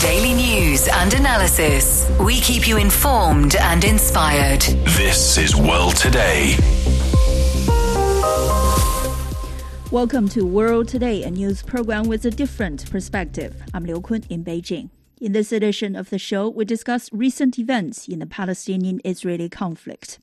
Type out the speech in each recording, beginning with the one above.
Daily news and analysis. We keep you informed and inspired. This is World Today. Welcome to World Today, a news program with a different perspective. I'm Liu Kun in Beijing. In this edition of the show, we discuss recent events in the Palestinian Israeli conflict.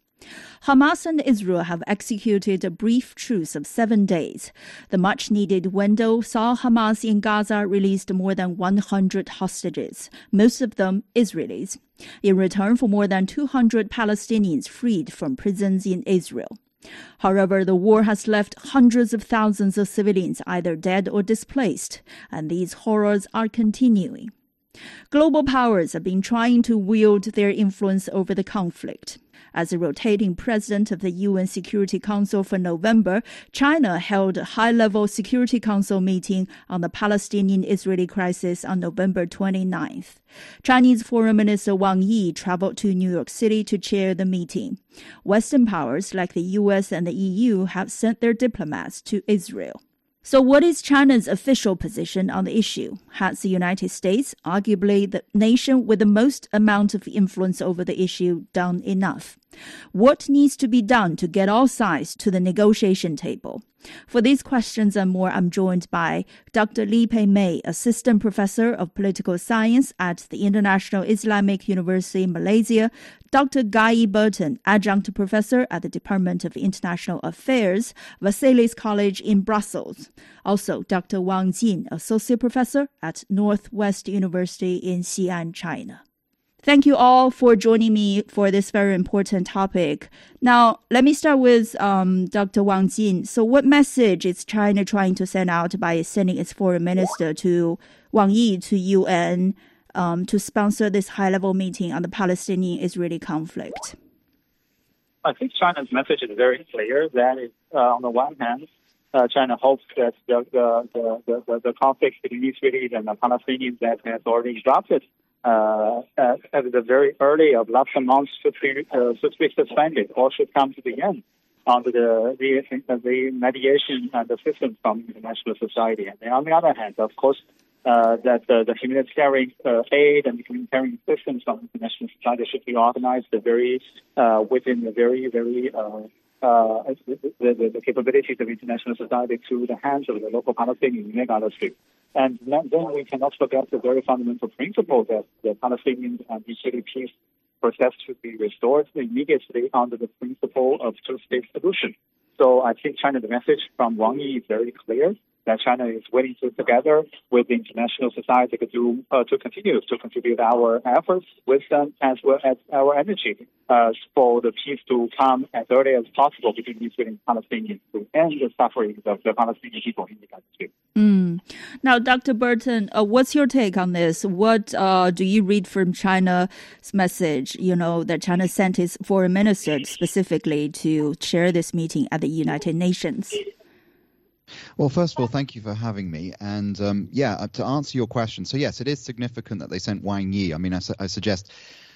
Hamas and Israel have executed a brief truce of seven days. The much needed window saw Hamas in Gaza released more than 100 hostages, most of them Israelis, in return for more than 200 Palestinians freed from prisons in Israel. However, the war has left hundreds of thousands of civilians either dead or displaced, and these horrors are continuing. Global powers have been trying to wield their influence over the conflict. As a rotating president of the UN Security Council for November, China held a high level Security Council meeting on the Palestinian Israeli crisis on November 29th. Chinese Foreign Minister Wang Yi traveled to New York City to chair the meeting. Western powers like the US and the EU have sent their diplomats to Israel. So, what is China's official position on the issue? Has the United States, arguably the nation with the most amount of influence over the issue, done enough? What needs to be done to get all sides to the negotiation table? For these questions and more, I'm joined by Dr. Lee Pei May, Assistant Professor of Political Science at the International Islamic University in Malaysia, Dr. Guy Burton, Adjunct Professor at the Department of International Affairs, Vesalius College in Brussels. Also, Dr. Wang Jin, Associate Professor at Northwest University in Xi'an, China. Thank you all for joining me for this very important topic. Now, let me start with um, Dr. Wang Jin. So, what message is China trying to send out by sending its foreign minister to Wang Yi to UN um, to sponsor this high-level meeting on the Palestinian-Israeli conflict? I think China's message is very clear. That is, uh, on the one hand, uh, China hopes that the the, the, the, the conflict between Israelis and the Palestinians that has already erupted uh, at, at, the very early of last month should be, uh, should be suspended or should come to the end under the, the, the mediation and system from international society. And on the other hand, of course, uh, that uh, the humanitarian uh, aid and humanitarian assistance from international society should be organized very uh, within the very, very uh, the, the, the, capabilities of international society to the hands of the local Palestinian industry. And then we cannot forget the very fundamental principle that the Palestinian and Israeli peace process should be restored immediately under the principle of two-state solution. So I think China's message from Wang Yi is very clear that China is willing to together with the international society to uh, to continue to contribute our efforts, wisdom, as well as our energy uh, for the peace to come as early as possible between Israel and Palestinians to end the suffering of the Palestinian people in the country. Mm. Now, Dr. Burton, uh, what's your take on this? What uh, do you read from China's message? You know that China sent its foreign minister specifically to chair this meeting at the United Nations. Well, first of all, thank you for having me. And um, yeah, uh, to answer your question, so yes, it is significant that they sent Wang Yi. I mean, I, su- I suggest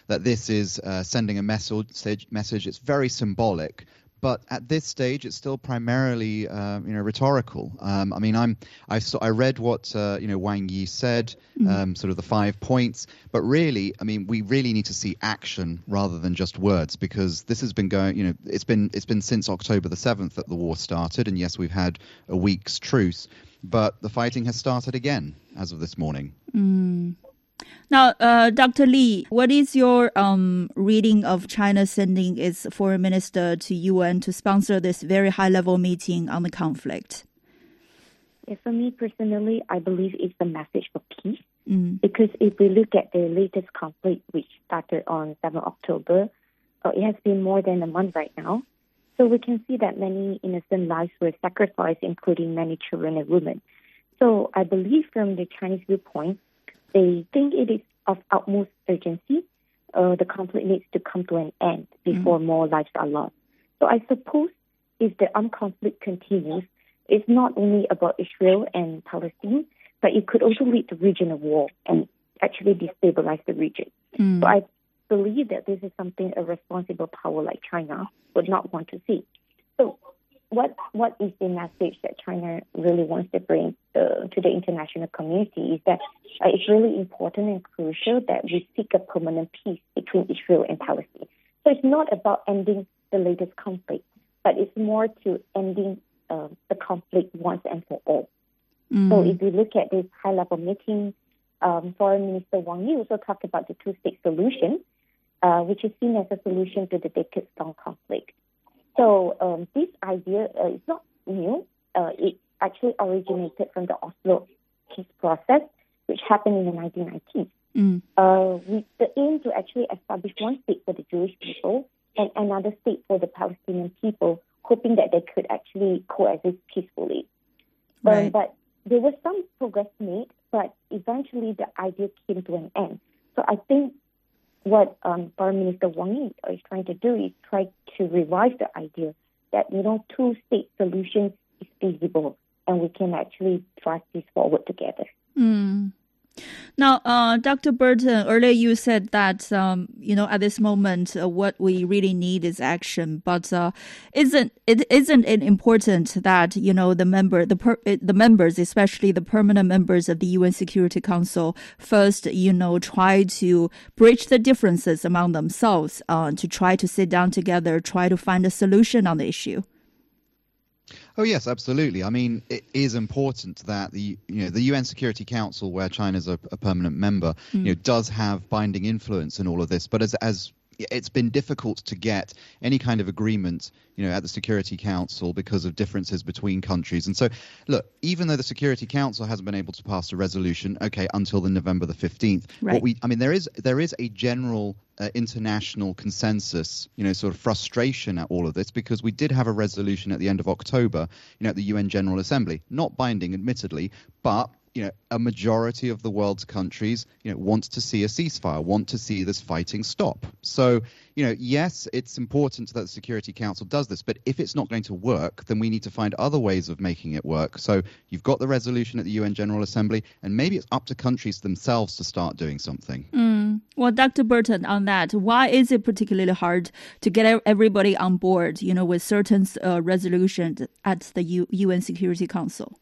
that this is uh, sending a message. Message. It's very symbolic, but at this stage, it's still primarily, uh, you know, rhetorical. Um, I mean, I'm I, saw, I read what uh, you know Wang Yi said, mm-hmm. um, sort of the five points, but really, I mean, we really need to see action rather than just words because this has been going, you know, it's been it's been since October the seventh that the war started, and yes, we've had a week's truce, but the fighting has started again as of this morning. Mm. Now, uh, Dr. Lee, what is your um, reading of China sending its foreign minister to UN to sponsor this very high level meeting on the conflict? Yeah, for me personally, I believe it's a message for peace. Mm. Because if we look at the latest conflict, which started on 7 October, uh, it has been more than a month right now. So we can see that many innocent lives were sacrificed, including many children and women. So I believe from the Chinese viewpoint, they think it is of utmost urgency. Uh, the conflict needs to come to an end before mm more lives are lost. So I suppose if the armed conflict continues, it's not only about Israel and Palestine, but it could also lead to regional war and actually destabilize the region. Mm. So I believe that this is something a responsible power like China would not want to see. So what what is the message that China really wants to bring uh, to the international community is that uh, it's really important and crucial that we seek a permanent peace between Israel and Palestine. So it's not about ending the latest conflict, but it's more to ending uh, the conflict once and for all. Mm. So if you look at this high-level meeting, um, Foreign Minister Wang Yi also talked about the two-state solution, uh, which is seen as a solution to the decades-long conflict. So um, this idea uh, is not new. Uh, it actually originated from the Oslo peace process, which happened in the 1990s. Mm. Uh, with the aim to actually establish one state for the Jewish people and another state for the Palestinian people, hoping that they could actually coexist peacefully. Um, right. Um, but there was some progress made, but eventually the idea came to an end. So I think what um, Foreign Minister Wang Yi is trying to do is try to revive the idea that you know two-state solution is feasible and we can actually drive this forward together. Mm. Now, uh, Dr. Burton, earlier you said that um, you know at this moment uh, what we really need is action, but uh, isn't it isn't it important that you know the member the per, the members, especially the permanent members of the UN Security Council, first you know try to bridge the differences among themselves, uh, to try to sit down together, try to find a solution on the issue. Oh yes, absolutely. I mean, it is important that the you know the UN Security Council, where China is a, a permanent member, mm. you know, does have binding influence in all of this. But as as it's been difficult to get any kind of agreement, you know, at the Security Council because of differences between countries. And so, look, even though the Security Council hasn't been able to pass a resolution, okay, until the November the fifteenth, right. what we, I mean, there is there is a general uh, international consensus, you know, sort of frustration at all of this because we did have a resolution at the end of October, you know, at the UN General Assembly, not binding, admittedly, but you know, a majority of the world's countries, you know, want to see a ceasefire, want to see this fighting stop. So, you know, yes, it's important that the Security Council does this, but if it's not going to work, then we need to find other ways of making it work. So you've got the resolution at the UN General Assembly, and maybe it's up to countries themselves to start doing something. Mm. Well, Dr. Burton, on that, why is it particularly hard to get everybody on board, you know, with certain uh, resolutions at the U- UN Security Council?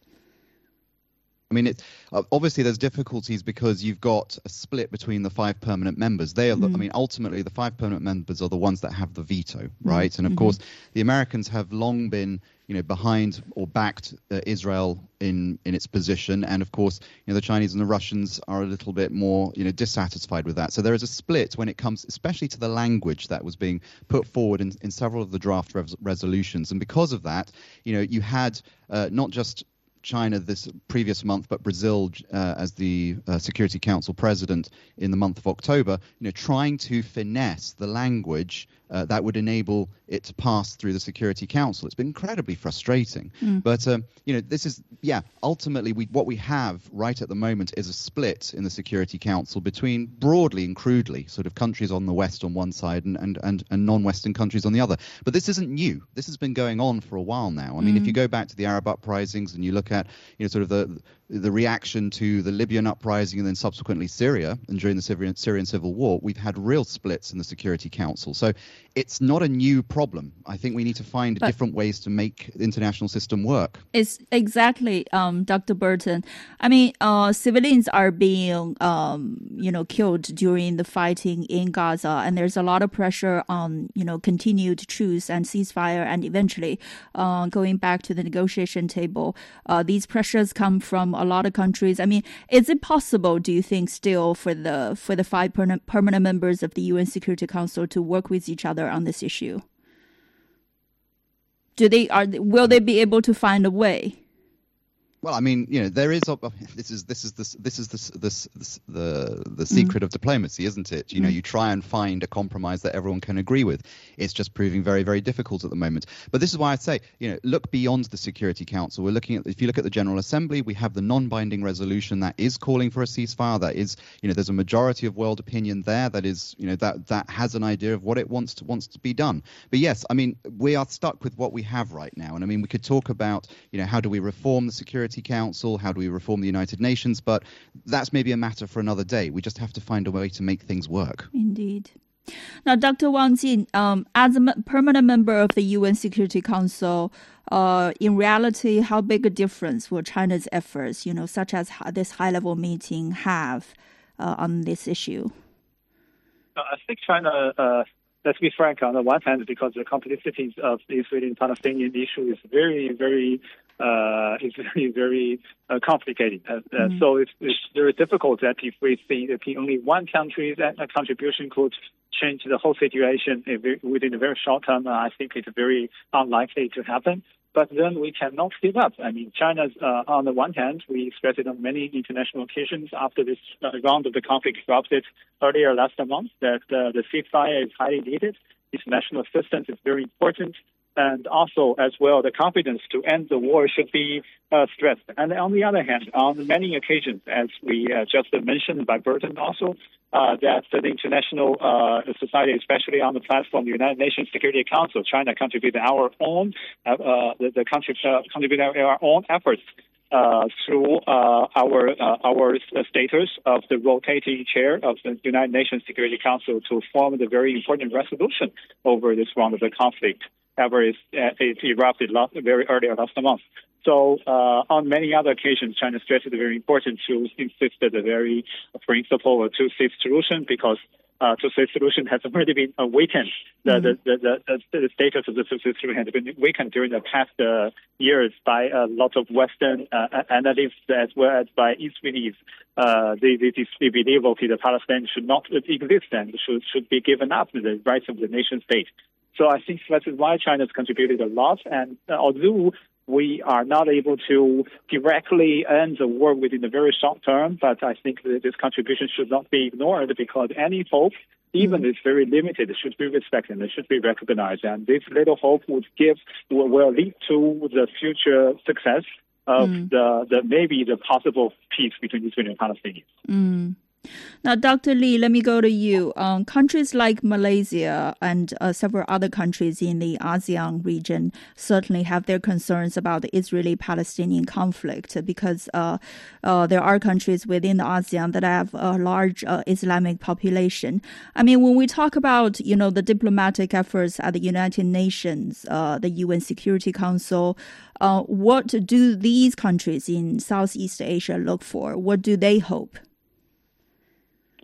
I mean, it, uh, obviously there's difficulties because you've got a split between the five permanent members. They are, mm. I mean, ultimately the five permanent members are the ones that have the veto, mm. right? Mm. And of mm-hmm. course, the Americans have long been, you know, behind or backed uh, Israel in in its position, and of course, you know, the Chinese and the Russians are a little bit more, you know, dissatisfied with that. So there is a split when it comes, especially to the language that was being put forward in, in several of the draft res- resolutions, and because of that, you know, you had uh, not just China this previous month, but Brazil uh, as the uh, Security Council president in the month of October, you know, trying to finesse the language uh, that would enable it to pass through the Security Council. It's been incredibly frustrating. Mm. But um, you know, this is yeah. Ultimately, we, what we have right at the moment is a split in the Security Council between broadly and crudely sort of countries on the west on one side and and and, and non-Western countries on the other. But this isn't new. This has been going on for a while now. I mean, mm. if you go back to the Arab uprisings and you look at you know sort of the the reaction to the Libyan uprising and then subsequently Syria and during the Syrian, Syrian civil war, we've had real splits in the Security Council. So it's not a new problem. I think we need to find but different ways to make the international system work. It's exactly, um, Dr. Burton. I mean, uh, civilians are being, um, you know, killed during the fighting in Gaza, and there's a lot of pressure on, you know, continued truce and ceasefire, and eventually uh, going back to the negotiation table. Uh, these pressures come from a lot of countries. I mean, is it possible? Do you think still for the for the five permanent members of the UN Security Council to work with each other on this issue? Do they are will they be able to find a way? Well, I mean, you know, there is this is this is this this is this this, this the the secret mm. of diplomacy, isn't it? You mm. know, you try and find a compromise that everyone can agree with. It's just proving very very difficult at the moment. But this is why I say, you know, look beyond the Security Council. We're looking at if you look at the General Assembly, we have the non-binding resolution that is calling for a ceasefire. That is, you know, there's a majority of world opinion there that is, you know, that that has an idea of what it wants to wants to be done. But yes, I mean, we are stuck with what we have right now, and I mean, we could talk about, you know, how do we reform the Security Security Council? How do we reform the United Nations? But that's maybe a matter for another day. We just have to find a way to make things work. Indeed. Now, Dr. Wang Jin, um, as a permanent member of the UN Security Council, uh, in reality, how big a difference will China's efforts, you know, such as this high-level meeting, have uh, on this issue? Uh, I think China, uh, let's be frank, on the one hand, because the complexity of the Israeli-Palestinian issue is very, very uh, is very, very uh, complicated. Uh, mm-hmm. So it's, it's, very difficult that if we see that only one country's contribution could change the whole situation within a very short term, I think it's very unlikely to happen. But then we cannot give up. I mean, China, uh, on the one hand, we expressed it on many international occasions after this uh, round of the conflict erupted earlier last month that uh, the ceasefire is highly needed. International assistance is very important and also as well the confidence to end the war should be uh, stressed. And on the other hand, on many occasions, as we uh, just mentioned by Burton also, uh, that the international uh, society, especially on the platform, the United Nations Security Council, China contributed our own uh, uh, the, the country contributed our own efforts. through our our status of the rotating chair of the United Nations Security Council to form the very important resolution over this round of the conflict ever is it erupted last, very early last month. So uh, on many other occasions, China stressed it's very important to insist that the very principle of two-state solution because uh, two-state solution has already been uh, weakened. The, mm-hmm. the, the, the, the, status of the two-state solution has been weakened during the past uh, years by a lot of Western uh, analysts as well as by Israelis. Uh, they, they, they believe okay, the Palestine should not exist and should, should be given up the rights of the nation state. So I think that is why China has contributed a lot. And uh, although we are not able to directly end the war within a very short term, but I think that this contribution should not be ignored because any hope, even mm. if very limited, should be respected and it should be recognized. And this little hope would give will, will lead to the future success of mm. the, the maybe the possible peace between Israel and Palestinians. Mm. Now, Dr. Lee, let me go to you. Um, countries like Malaysia and uh, several other countries in the ASEAN region certainly have their concerns about the Israeli-Palestinian conflict because uh, uh, there are countries within the ASEAN that have a large uh, Islamic population. I mean, when we talk about you know the diplomatic efforts at the United Nations, uh, the UN Security Council, uh, what do these countries in Southeast Asia look for? What do they hope?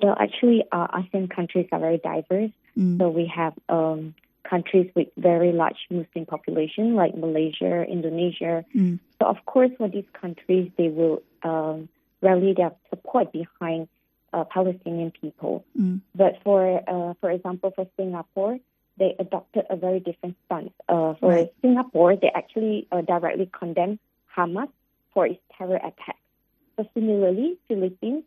Well, actually, uh, ASEAN countries are very diverse. Mm. So we have um, countries with very large Muslim population, like Malaysia, Indonesia. Mm. So of course, for these countries, they will um, rally their support behind uh, Palestinian people. Mm. But for, uh, for example, for Singapore, they adopted a very different stance. Uh, for right. Singapore, they actually uh, directly condemned Hamas for its terror attacks. So similarly, Philippines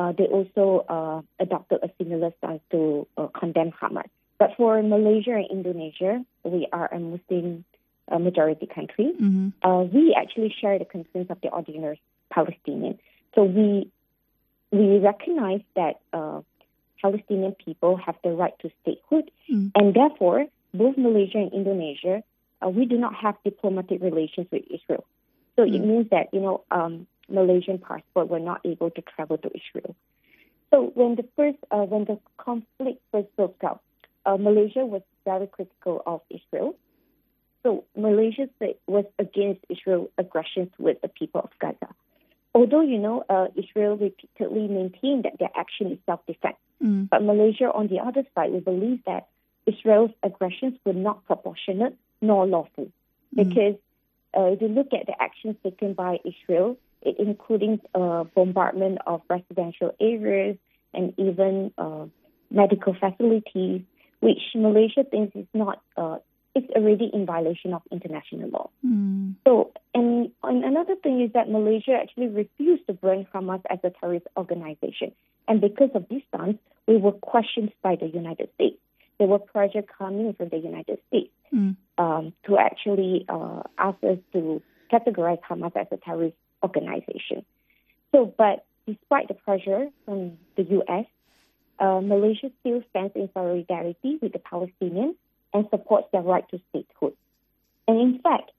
uh, they also uh, adopted a similar stance to uh, condemn Hamas. But for Malaysia and Indonesia, we are a Muslim uh, majority country. Mm-hmm. Uh, we actually share the concerns of the ordinary Palestinians. So we we recognize that uh, Palestinian people have the right to statehood, mm. and therefore both Malaysia and Indonesia, we do not have diplomatic relations with Israel. So mm. it means that you know um, Malaysian passport were not able to travel to Israel. So when the first uh, when the conflict first broke out, uh, Malaysia was very critical of Israel. So Malaysia was against Israel aggression with the people of Gaza. Although you know uh, Israel repeatedly maintained that their action is self-defense, mm. but Malaysia on the other side we believe that Israel's aggressions were not proportionate nor lawful, mm. because uh, if you look at the actions taken by Israel, including uh, bombardment of residential areas and even uh, medical facilities, which Malaysia thinks is not uh, it's already in violation of international law. Mm. So, and, and another thing is that Malaysia actually refused to brand Hamas as a terrorist organization, and because of this stance, we were questioned by the United States. There were pressure coming from the United States mm. um, to actually uh, ask us to categorize Hamas as a terrorist organization. So, but despite the pressure from the U.S., uh, Malaysia still stands in solidarity with the Palestinians and supports their right to statehood. And in fact,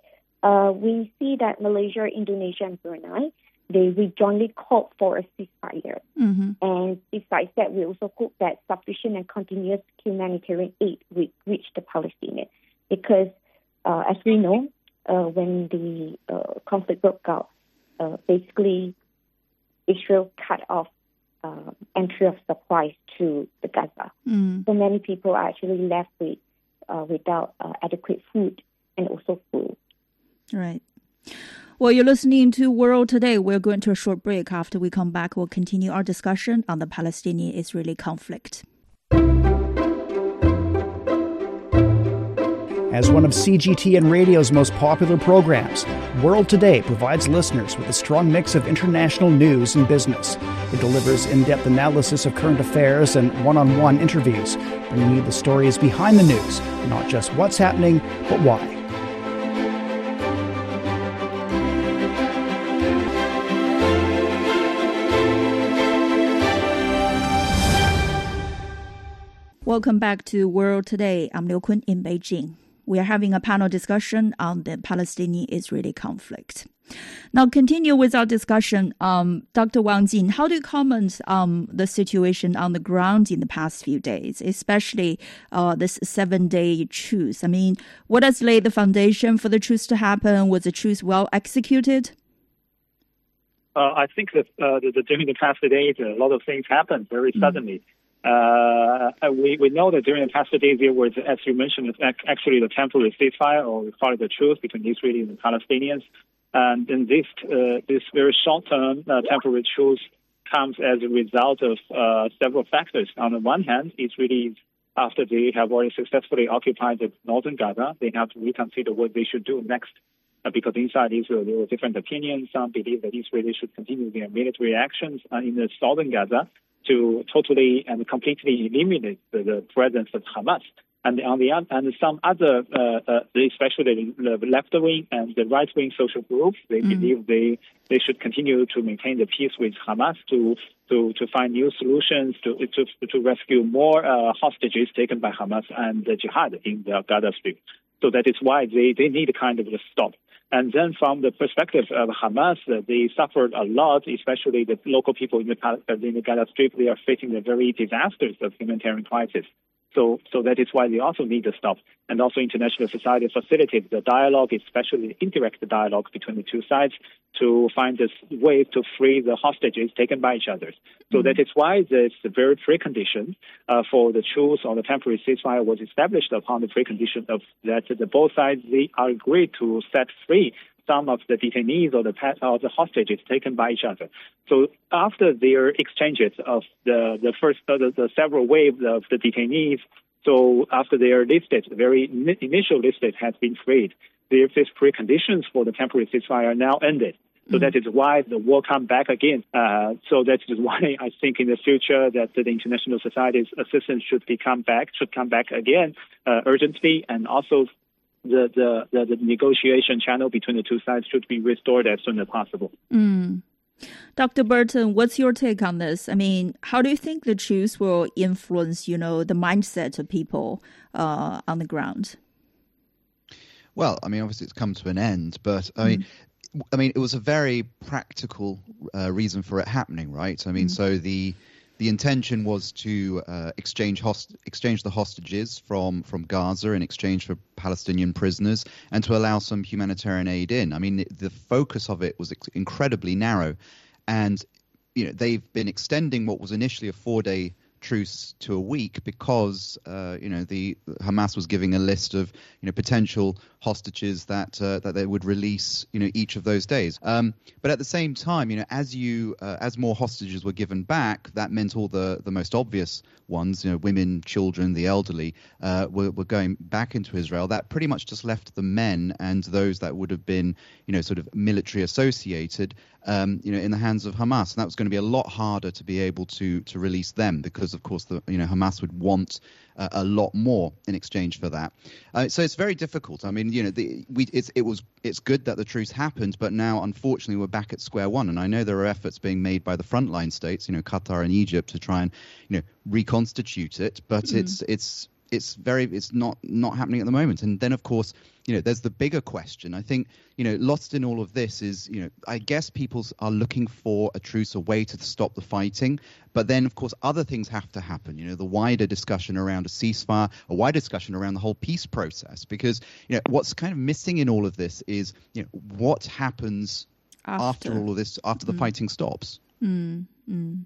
uh, we see that Malaysia, Indonesia, and Brunei they we jointly called for a ceasefire. Mm-hmm. And besides that, we also hope that sufficient and continuous humanitarian aid will reach the Palestinians. Because, uh, as we know, uh, when the uh, conflict broke out, uh, basically Israel cut off uh, entry of supplies to the Gaza. Mm. So many people are actually left with uh, without adequate food and also food. Right. Well, you're listening to World Today. We're going to a short break. After we come back, we'll continue our discussion on the Palestinian Israeli conflict. As one of CGTN Radio's most popular programs, World Today provides listeners with a strong mix of international news and business. It delivers in depth analysis of current affairs and one on one interviews, bringing you the stories behind the news, not just what's happening, but why. Welcome back to World Today. I'm Liu Kun in Beijing. We are having a panel discussion on the Palestinian-Israeli conflict. Now, continue with our discussion. Um, Dr. Wang Jin, how do you comment on the situation on the ground in the past few days, especially uh, this seven-day truce? I mean, what has laid the foundation for the truce to happen? Was the truce well executed? Uh, I think that, uh, during the past few days, a lot of things happened very mm. suddenly. Mm. Uh, we, we know that during the past days there was, as you mentioned, actually the temporary ceasefire, or we call it the truce between Israelis and Palestinians. And then this uh, this very short-term uh, temporary truce comes as a result of uh, several factors. On the one hand, Israelis, after they have already successfully occupied the northern Gaza, they have to reconsider what they should do next. Uh, because inside Israel there were different opinions. Some believe that Israelis should continue their military actions uh, in the southern Gaza, to totally and completely eliminate the, the presence of Hamas. And on the other, and some other, uh, uh, especially the left wing and the right wing social groups, they mm. believe they they should continue to maintain the peace with Hamas to to to find new solutions to to to rescue more uh, hostages taken by Hamas and the jihad in the Gaza Strip. So that is why they they need a kind of a stop. And then from the perspective of Hamas, they suffered a lot, especially the local people in the, in the Gaza Strip. They are facing the very disasters of humanitarian crisis. So, so that is why they also need to stop. And also international society facilitates the dialogue, especially the indirect dialogue between the two sides to find this way to free the hostages taken by each other. So mm-hmm. that is why this very precondition uh, for the truce or the temporary ceasefire was established upon the precondition of that the both sides they are agreed to set free some of the detainees or the or the hostages taken by each other. So after their exchanges of the the first uh, the, the several waves of the detainees, so after their listed, the very initial listed has been freed. the preconditions for the temporary ceasefire are now ended. So mm-hmm. that is why the war come back again. Uh, so that is why I think in the future that the international society's assistance should be come back, should come back again uh, urgently, and also the, the, the, the, negotiation channel between the two sides should be restored as soon as possible. Mm. Dr. Burton, what's your take on this? I mean, how do you think the truce will influence, you know, the mindset of people uh, on the ground? Well, I mean, obviously it's come to an end, but I mean, mm. I mean, it was a very practical uh, reason for it happening, right? I mean, mm. so the the intention was to uh, exchange host- exchange the hostages from from Gaza in exchange for Palestinian prisoners, and to allow some humanitarian aid in. I mean, the focus of it was incredibly narrow, and you know they've been extending what was initially a four day truce to a week because uh, you know the Hamas was giving a list of you know potential hostages that uh, that they would release you know each of those days. Um, but at the same time, you know as you uh, as more hostages were given back, that meant all the the most obvious ones, you know women, children, the elderly, uh, were, were going back into Israel. That pretty much just left the men and those that would have been you know sort of military associated um, you know, in the hands of Hamas, and that was going to be a lot harder to be able to to release them because, of course, the you know Hamas would want uh, a lot more in exchange for that. Uh, so it's very difficult. I mean, you know, the, we it's it was it's good that the truce happened, but now unfortunately we're back at square one. And I know there are efforts being made by the frontline states, you know, Qatar and Egypt, to try and you know reconstitute it, but mm. it's it's it's very it's not not happening at the moment. And then of course, you know, there's the bigger question. I think you know, lost in all of this is you know, I guess people are looking for a truce, a way to stop the fighting. But then of course, other things have to happen. You know, the wider discussion around a ceasefire, a wider discussion around the whole peace process. Because you know, what's kind of missing in all of this is you know, what happens after, after all of this, after the mm. fighting stops. Mm, mm.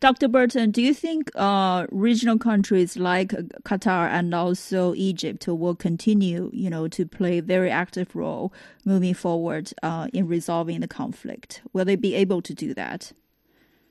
Dr. Burton, do you think uh, regional countries like Qatar and also Egypt will continue, you know, to play a very active role moving forward uh, in resolving the conflict? Will they be able to do that?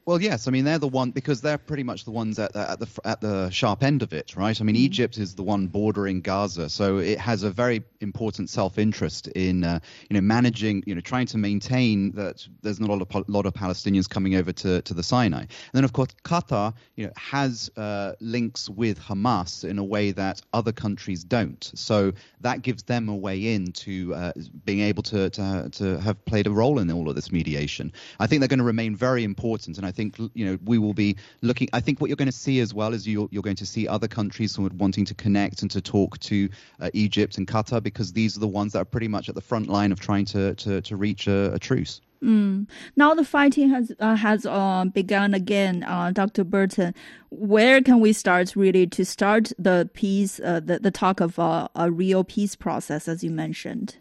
Well, yes. I mean, they're the one because they're pretty much the ones at, at the at the sharp end of it, right? I mean, mm-hmm. Egypt is the one bordering Gaza, so it has a very important self-interest in uh, you know managing, you know, trying to maintain that there's not a lot of, lot of Palestinians coming over to, to the Sinai. And then, of course, Qatar, you know, has uh, links with Hamas in a way that other countries don't. So that gives them a way in to uh, being able to, to to have played a role in all of this mediation. I think they're going to remain very important, and I think you know we will be looking. I think what you're going to see as well is you're, you're going to see other countries wanting to connect and to talk to uh, Egypt and Qatar because these are the ones that are pretty much at the front line of trying to to, to reach a, a truce. Mm. Now the fighting has uh, has uh, begun again, uh, Dr. Burton. Where can we start really to start the peace, uh, the the talk of uh, a real peace process, as you mentioned?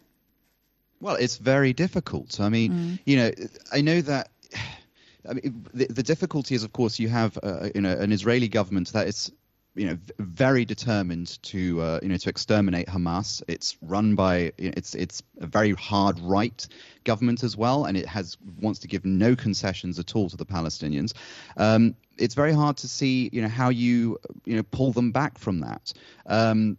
Well, it's very difficult. I mean, mm. you know, I know that I mean, the, the difficulty is, of course, you have uh, you know an Israeli government that is you know very determined to uh, you know to exterminate Hamas. It's run by it's it's a very hard right government as well, and it has wants to give no concessions at all to the Palestinians. Um, it's very hard to see you know how you you know pull them back from that. Um,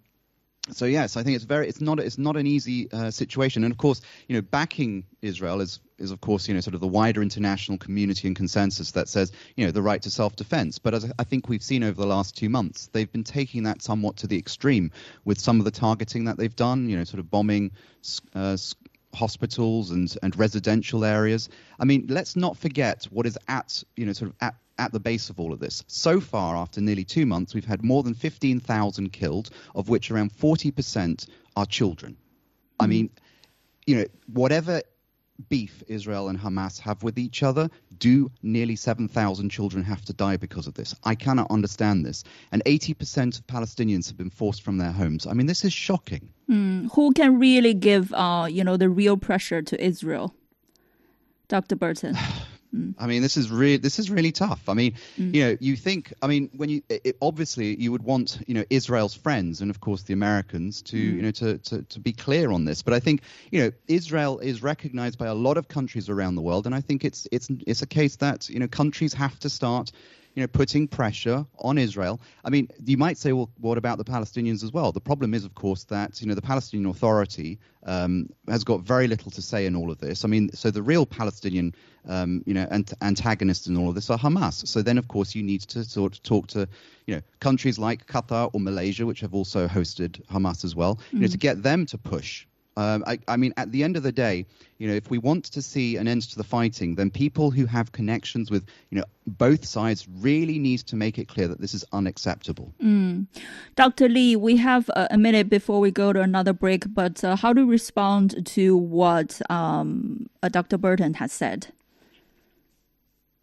so yes, I think it's very it's not it's not an easy uh, situation, and of course, you know, backing Israel is is of course you know sort of the wider international community and consensus that says you know the right to self-defense. But as I think we've seen over the last two months, they've been taking that somewhat to the extreme with some of the targeting that they've done. You know, sort of bombing. Uh, hospitals and, and residential areas. I mean, let's not forget what is at, you know, sort of at at the base of all of this. So far, after nearly two months, we've had more than 15,000 killed, of which around 40% are children. I hmm. mean, you know, whatever beef Israel and Hamas have with each other, do nearly 7,000 children have to die because of this? I cannot understand this. And 80% of Palestinians have been forced from their homes. I mean, this is shocking. Mm. Who can really give, uh, you know, the real pressure to Israel? Dr. Burton. Mm. I mean, this is really this is really tough. I mean, mm. you know, you think. I mean, when you it, obviously you would want you know Israel's friends and of course the Americans to mm. you know to, to to be clear on this. But I think you know Israel is recognized by a lot of countries around the world, and I think it's it's it's a case that you know countries have to start you know, putting pressure on Israel. I mean, you might say, well, what about the Palestinians as well? The problem is, of course, that you know the Palestinian Authority um, has got very little to say in all of this. I mean, so the real Palestinian, um, you know, ant- antagonists in all of this are Hamas. So then, of course, you need to sort of talk to, you know, countries like Qatar or Malaysia, which have also hosted Hamas as well, you know, to mm. get them to push um, I, I, mean, at the end of the day, you know, if we want to see an end to the fighting, then people who have connections with, you know, both sides really need to make it clear that this is unacceptable. Mm. Dr. Lee, we have a, minute before we go to another break, but uh, how do you respond to what um, uh, Dr. Burton has said?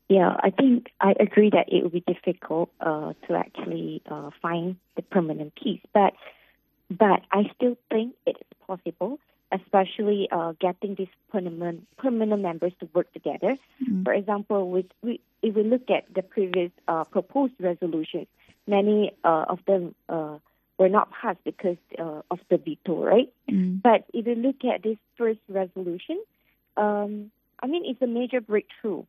Yeah, I think I agree that it will be difficult uh, to actually uh, find the permanent peace, but but I still think it is possible, especially uh, getting these permanent permanent members to work together. Mm-hmm. For example, with we, if we look at the previous uh, proposed resolutions, many uh, of them uh, were not passed because uh, of the veto, right? Mm-hmm. But if you look at this first resolution, um, I mean, it's a major breakthrough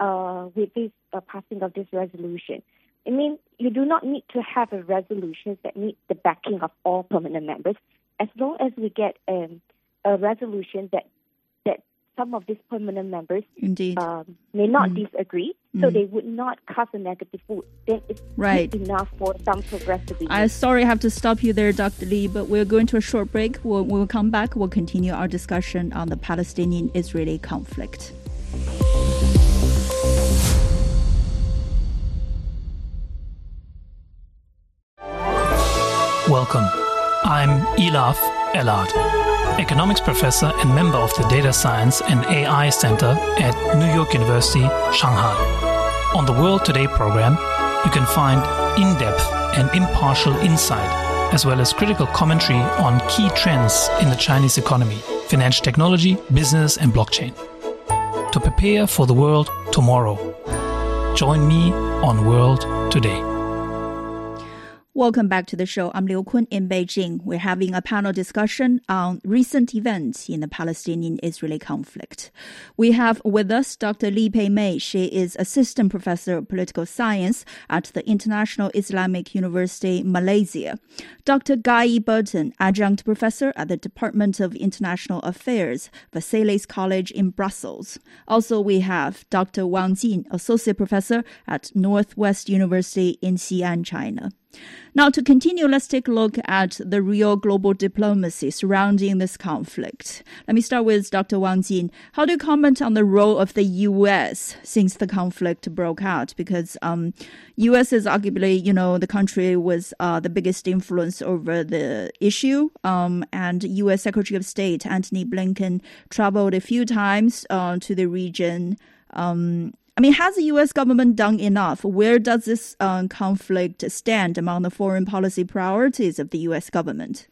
uh, with this passing of this resolution. I mean, you do not need to have a resolution that needs the backing of all permanent members. As long as we get um, a resolution that that some of these permanent members Indeed. Um, may not mm. disagree, mm. so they would not cast a negative vote. Then it's right. enough for some progress to be. I'm sorry, I have to stop you there, Dr. Lee, but we're going to a short break. We'll, we'll come back. We'll continue our discussion on the Palestinian-Israeli conflict. Welcome. I'm Elaf Elad, economics professor and member of the Data Science and AI Center at New York University, Shanghai. On the World Today program, you can find in depth and impartial insight, as well as critical commentary on key trends in the Chinese economy, financial technology, business, and blockchain. To prepare for the world tomorrow, join me on World Today. Welcome back to the show. I'm Liu Kun in Beijing. We're having a panel discussion on recent events in the Palestinian-Israeli conflict. We have with us Dr. Lee Pei May. She is assistant professor of political science at the International Islamic University, Malaysia. Dr. Guy Burton, adjunct professor at the Department of International Affairs, Vesalius College in Brussels. Also, we have Dr. Wang Jin, associate professor at Northwest University in Xi'an, China. Now, to continue, let's take a look at the real global diplomacy surrounding this conflict. Let me start with Dr. Wang Jin. How do you comment on the role of the U.S. since the conflict broke out? Because um, U.S. is arguably, you know, the country with uh, the biggest influence over the issue. Um, and U.S. Secretary of State Antony Blinken traveled a few times uh, to the region. Um, I mean, has the U.S. government done enough? Where does this uh, conflict stand among the foreign policy priorities of the U.S. government?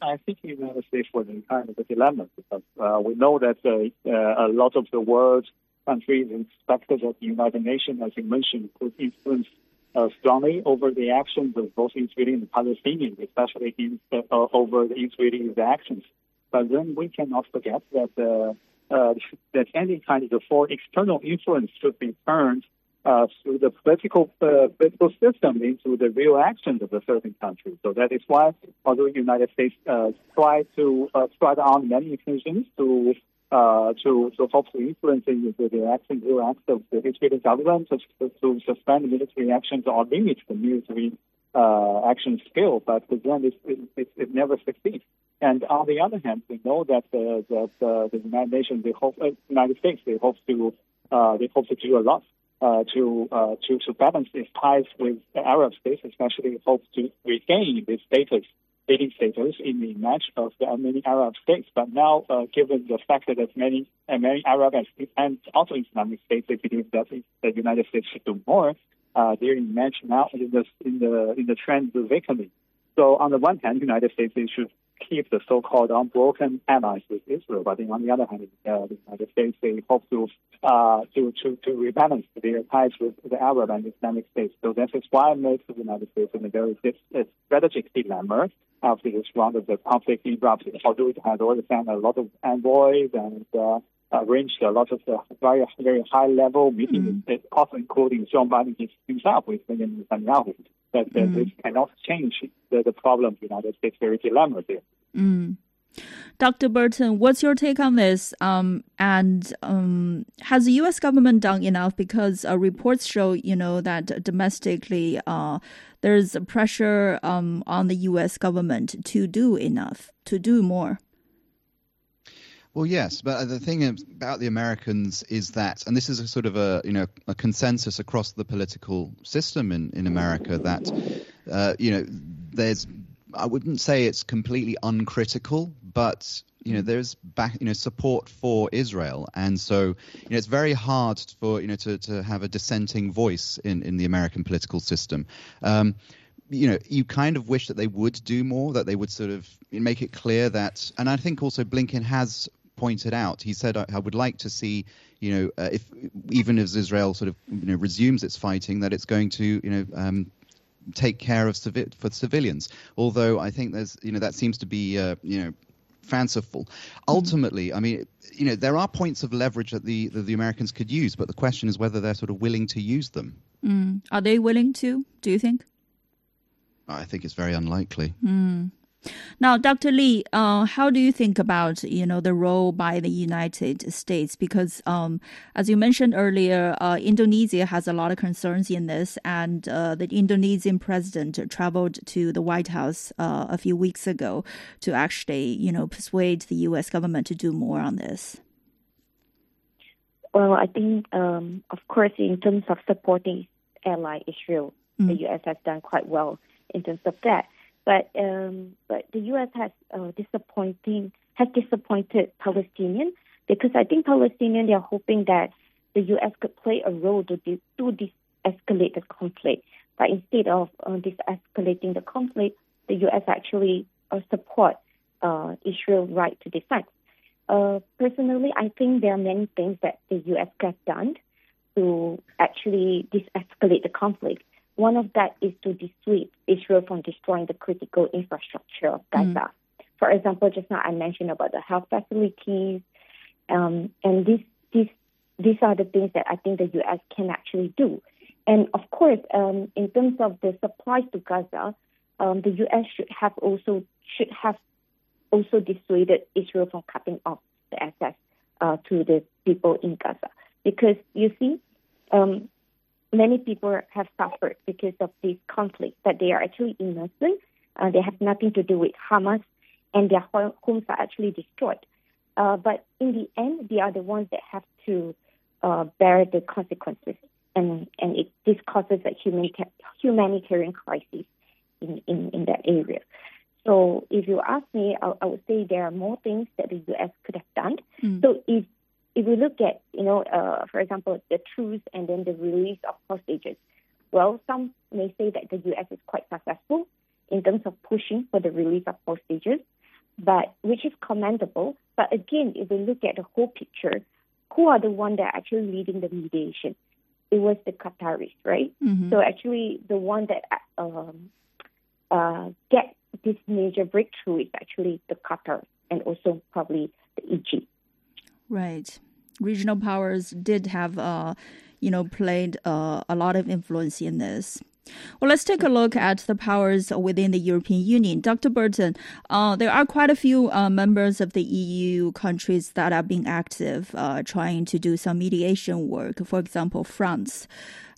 I think the United States was in kind of a dilemma because uh, we know that uh, uh, a lot of the world countries and sectors of the United Nations, as you mentioned, could influence uh, strongly over the actions of both Israeli and Palestinians, especially in, uh, over the Israeli actions. But then we cannot forget that uh, that any kind of foreign external influence should be turned uh, through the political uh, political system into the real actions of the certain country. So that is why, although the United States uh, try to uh, try on many occasions to uh, to to hope to influence the, the action, real acts of the Israeli government to, to suspend military actions or limit the military uh, action scale, but then it, it, it, never succeeds. And on the other hand, we know that uh, that uh, the United Nations, they hope, uh, United States, they hope to uh, they hope to do a lot uh, to to to balance its ties with the Arab states, especially hope to regain its status leading status in the match of the many Arab states. But now, given the fact that many many Arab and also Islamic states, they believe that the United States should do more uh, they're in match now in the in the in the trend of weakening. So on the one hand, the United States they should keep the so-called unbroken allies with Israel, but on the other hand, uh, the United States they hope to uh, to to to rebalance their ties with the Arab and Islamic states. So that is why it makes the United States in a very strategic dilemma after this round of the conflict erupted. Although it has already sent a lot of envoys and uh, arranged a lot of the very very high level meetings, mm. also including John Biden himself with Benjamin Netanyahu. That, that mm. this cannot change the, the problem the United States very dilemma there. Mm. Dr. Burton, what's your take on this? Um, and um, has the U.S. government done enough? Because uh, reports show, you know, that domestically uh, there's pressure um, on the U.S. government to do enough, to do more. Well, yes, but the thing about the Americans is that, and this is a sort of a you know a consensus across the political system in in America that uh, you know there's I wouldn't say it's completely uncritical, but you know there's back you know support for Israel, and so you know it's very hard for you know to to have a dissenting voice in in the American political system. Um, you know, you kind of wish that they would do more, that they would sort of make it clear that, and I think also Blinken has pointed out. He said, "I, I would like to see, you know, uh, if even as Israel sort of you know resumes its fighting, that it's going to, you know." Um, take care of civi- for civilians although i think there's you know that seems to be uh, you know fanciful. Mm-hmm. Ultimately, I mean, you know, there are points of leverage that the that the Americans could use, but the question is whether they're sort of willing to use them. Mm. Are they willing to? Do you think? I think it's very unlikely. Mm. Now, Dr. Lee, uh, how do you think about you know the role by the United States? Because um, as you mentioned earlier, uh, Indonesia has a lot of concerns in this, and uh, the Indonesian president traveled to the White House uh, a few weeks ago to actually you know persuade the U.S. government to do more on this. Well, I think, um, of course, in terms of supporting ally Israel, mm. the U.S. has done quite well in terms of that. But um, but the U.S. has uh, disappointing has disappointed Palestinians because I think Palestinians are hoping that the U.S. could play a role to de- to de-escalate the conflict. But instead of uh, de-escalating the conflict, the U.S. actually uh, support uh, Israel's right to defend. Uh, personally, I think there are many things that the U.S. has done to actually de-escalate the conflict. One of that is to dissuade Israel from destroying the critical infrastructure of Gaza. Mm. For example, just now I mentioned about the health facilities, um, and these these these are the things that I think the U.S. can actually do. And of course, um, in terms of the supplies to Gaza, um, the U.S. should have also should have also dissuaded Israel from cutting off the access uh, to the people in Gaza. Because you see, um, many people have suffered because of this conflict, that they are actually innocent. Uh, they have nothing to do with Hamas, and their homes are actually destroyed. Uh, but in the end, they are the ones that have to uh, bear the consequences, and and it, this causes a humanita- humanitarian crisis in, in, in that area. So if you ask me, I, I, would say there are more things that the U.S. could have done. Mm. So if if we look at, you know, uh, for example, the truce and then the release of hostages, well, some may say that the U.S. is quite successful in terms of pushing for the release of hostages, but which is commendable. But again, if we look at the whole picture, who are the one that are actually leading the mediation? It was the Qataris, right? Mm-hmm. So actually, the one that um, uh, get this major breakthrough is actually the Qatar and also probably the Egypt. Right. Regional powers did have, uh, you know, played uh, a lot of influence in this. Well, let's take a look at the powers within the European Union. Dr. Burton, uh, there are quite a few uh, members of the EU countries that are being active, uh, trying to do some mediation work. For example, France.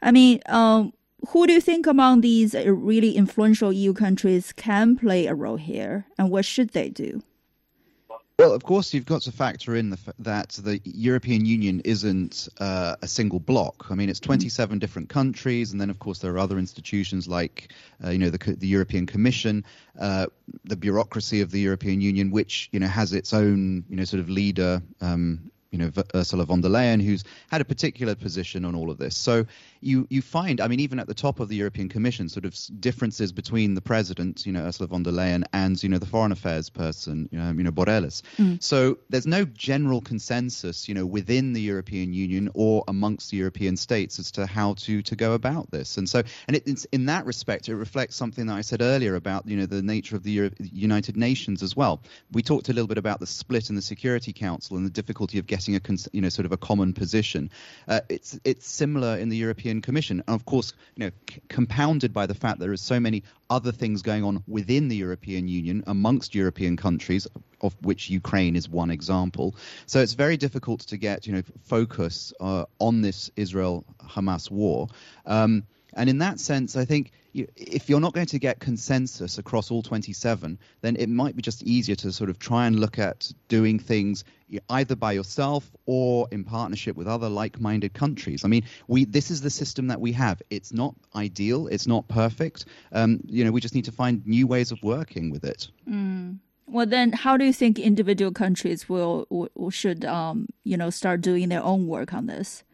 I mean, um, who do you think among these really influential EU countries can play a role here, and what should they do? Well, of course, you've got to factor in the, that the European Union isn't uh, a single bloc. I mean, it's mm-hmm. 27 different countries, and then, of course, there are other institutions like, uh, you know, the, the European Commission, uh, the bureaucracy of the European Union, which, you know, has its own, you know, sort of leader. Um, you know Ursula von der Leyen, who's had a particular position on all of this. So you you find, I mean, even at the top of the European Commission, sort of differences between the president, you know, Ursula von der Leyen, and you know the foreign affairs person, you know, you know Borrells. Mm. So there's no general consensus, you know, within the European Union or amongst the European states as to how to to go about this. And so, and it, it's in that respect, it reflects something that I said earlier about you know the nature of the Euro- United Nations as well. We talked a little bit about the split in the Security Council and the difficulty of getting a you know sort of a common position. Uh, it's it's similar in the European European Commission, and of course, you know, c- compounded by the fact there are so many other things going on within the European Union amongst European countries, of which Ukraine is one example. So it's very difficult to get you know focus uh, on this Israel-Hamas war. Um, and in that sense, I think if you're not going to get consensus across all 27, then it might be just easier to sort of try and look at doing things either by yourself or in partnership with other like-minded countries. I mean, we this is the system that we have. It's not ideal. It's not perfect. Um, you know, we just need to find new ways of working with it. Mm. Well, then, how do you think individual countries will, will should um, you know start doing their own work on this?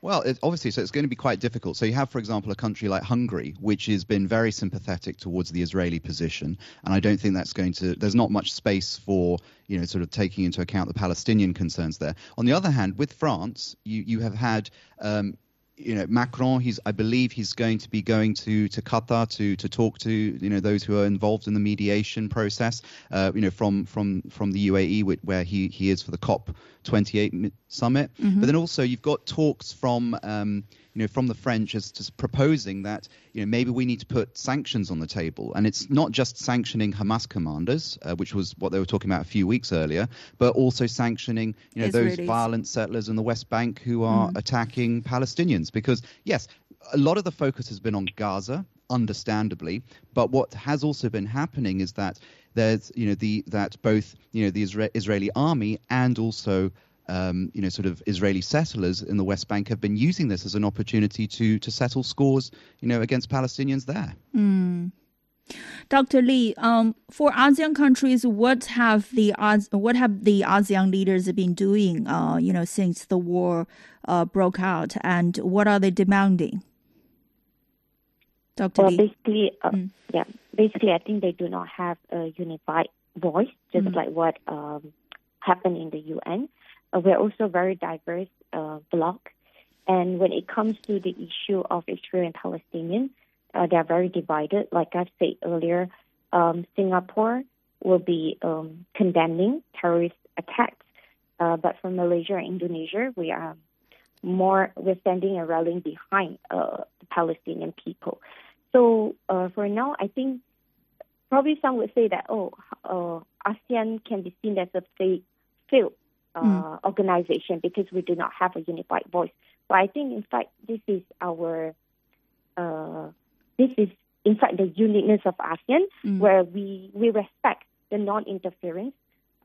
Well, it, obviously, so it's going to be quite difficult. So you have, for example, a country like Hungary, which has been very sympathetic towards the Israeli position, and I don't think that's going to. There's not much space for you know sort of taking into account the Palestinian concerns there. On the other hand, with France, you you have had um, you know Macron he's I believe he's going to be going to to Qatar to to talk to you know those who are involved in the mediation process uh, you know from from from the UAE where he he is for the COP 28 summit mm-hmm. but then also you've got talks from um, you know, from the French as to proposing that, you know, maybe we need to put sanctions on the table. And it's not just sanctioning Hamas commanders, uh, which was what they were talking about a few weeks earlier, but also sanctioning, you know, Israelis. those violent settlers in the West Bank who are mm. attacking Palestinians. Because, yes, a lot of the focus has been on Gaza, understandably, but what has also been happening is that there's, you know, the that both, you know, the Isra- Israeli army and also um, you know, sort of Israeli settlers in the West Bank have been using this as an opportunity to to settle scores, you know, against Palestinians there. Mm. Dr. Lee, um, for ASEAN countries, what have the what have the ASEAN leaders been doing, uh, you know, since the war uh, broke out, and what are they demanding? Dr. Well, Lee? basically, uh, mm. yeah, basically, I think they do not have a unified voice, just mm. like what um, happened in the UN. Uh, we're also very diverse uh, bloc, and when it comes to the issue of Israel and Palestinian, uh, they are very divided. Like I said earlier, um, Singapore will be um, condemning terrorist attacks, uh, but from Malaysia and Indonesia, we are more we're standing and rallying behind uh, the Palestinian people. So uh, for now, I think probably some would say that oh, uh, ASEAN can be seen as a failed uh, mm. organization because we do not have a unified voice. But I think in fact this is our uh, this is in fact the uniqueness of ASEAN, mm. where we we respect the non-interference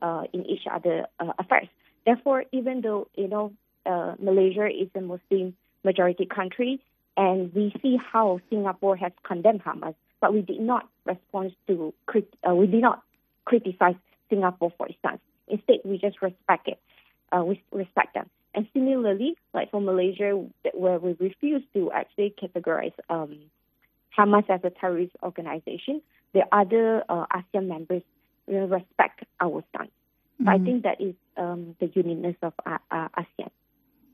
uh, in each other uh, affairs. Therefore, even though you know uh, Malaysia is a Muslim majority country, and we see how Singapore has condemned Hamas, but we did not respond to uh, we did not criticize Singapore for instance. Instead, we just respect it. Uh, we respect them. And similarly, like for Malaysia, where we refuse to actually categorize um, Hamas as a terrorist organization, the other uh, ASEAN members will respect our stance. Mm-hmm. I think that is um, the uniqueness of uh, uh, ASEAN.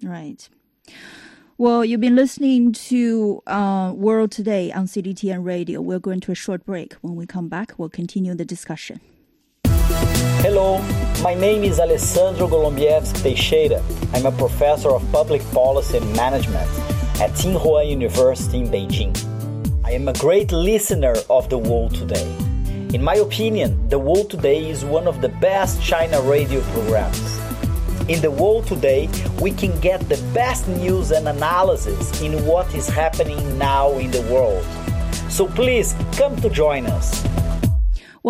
Right. Well, you've been listening to uh, World Today on CGTN Radio. We're going to a short break. When we come back, we'll continue the discussion. Hello, my name is Alessandro Golombiewski Teixeira. I'm a professor of public policy and management at Tsinghua University in Beijing. I am a great listener of The World Today. In my opinion, The World Today is one of the best China radio programs. In The World Today, we can get the best news and analysis in what is happening now in the world. So please come to join us.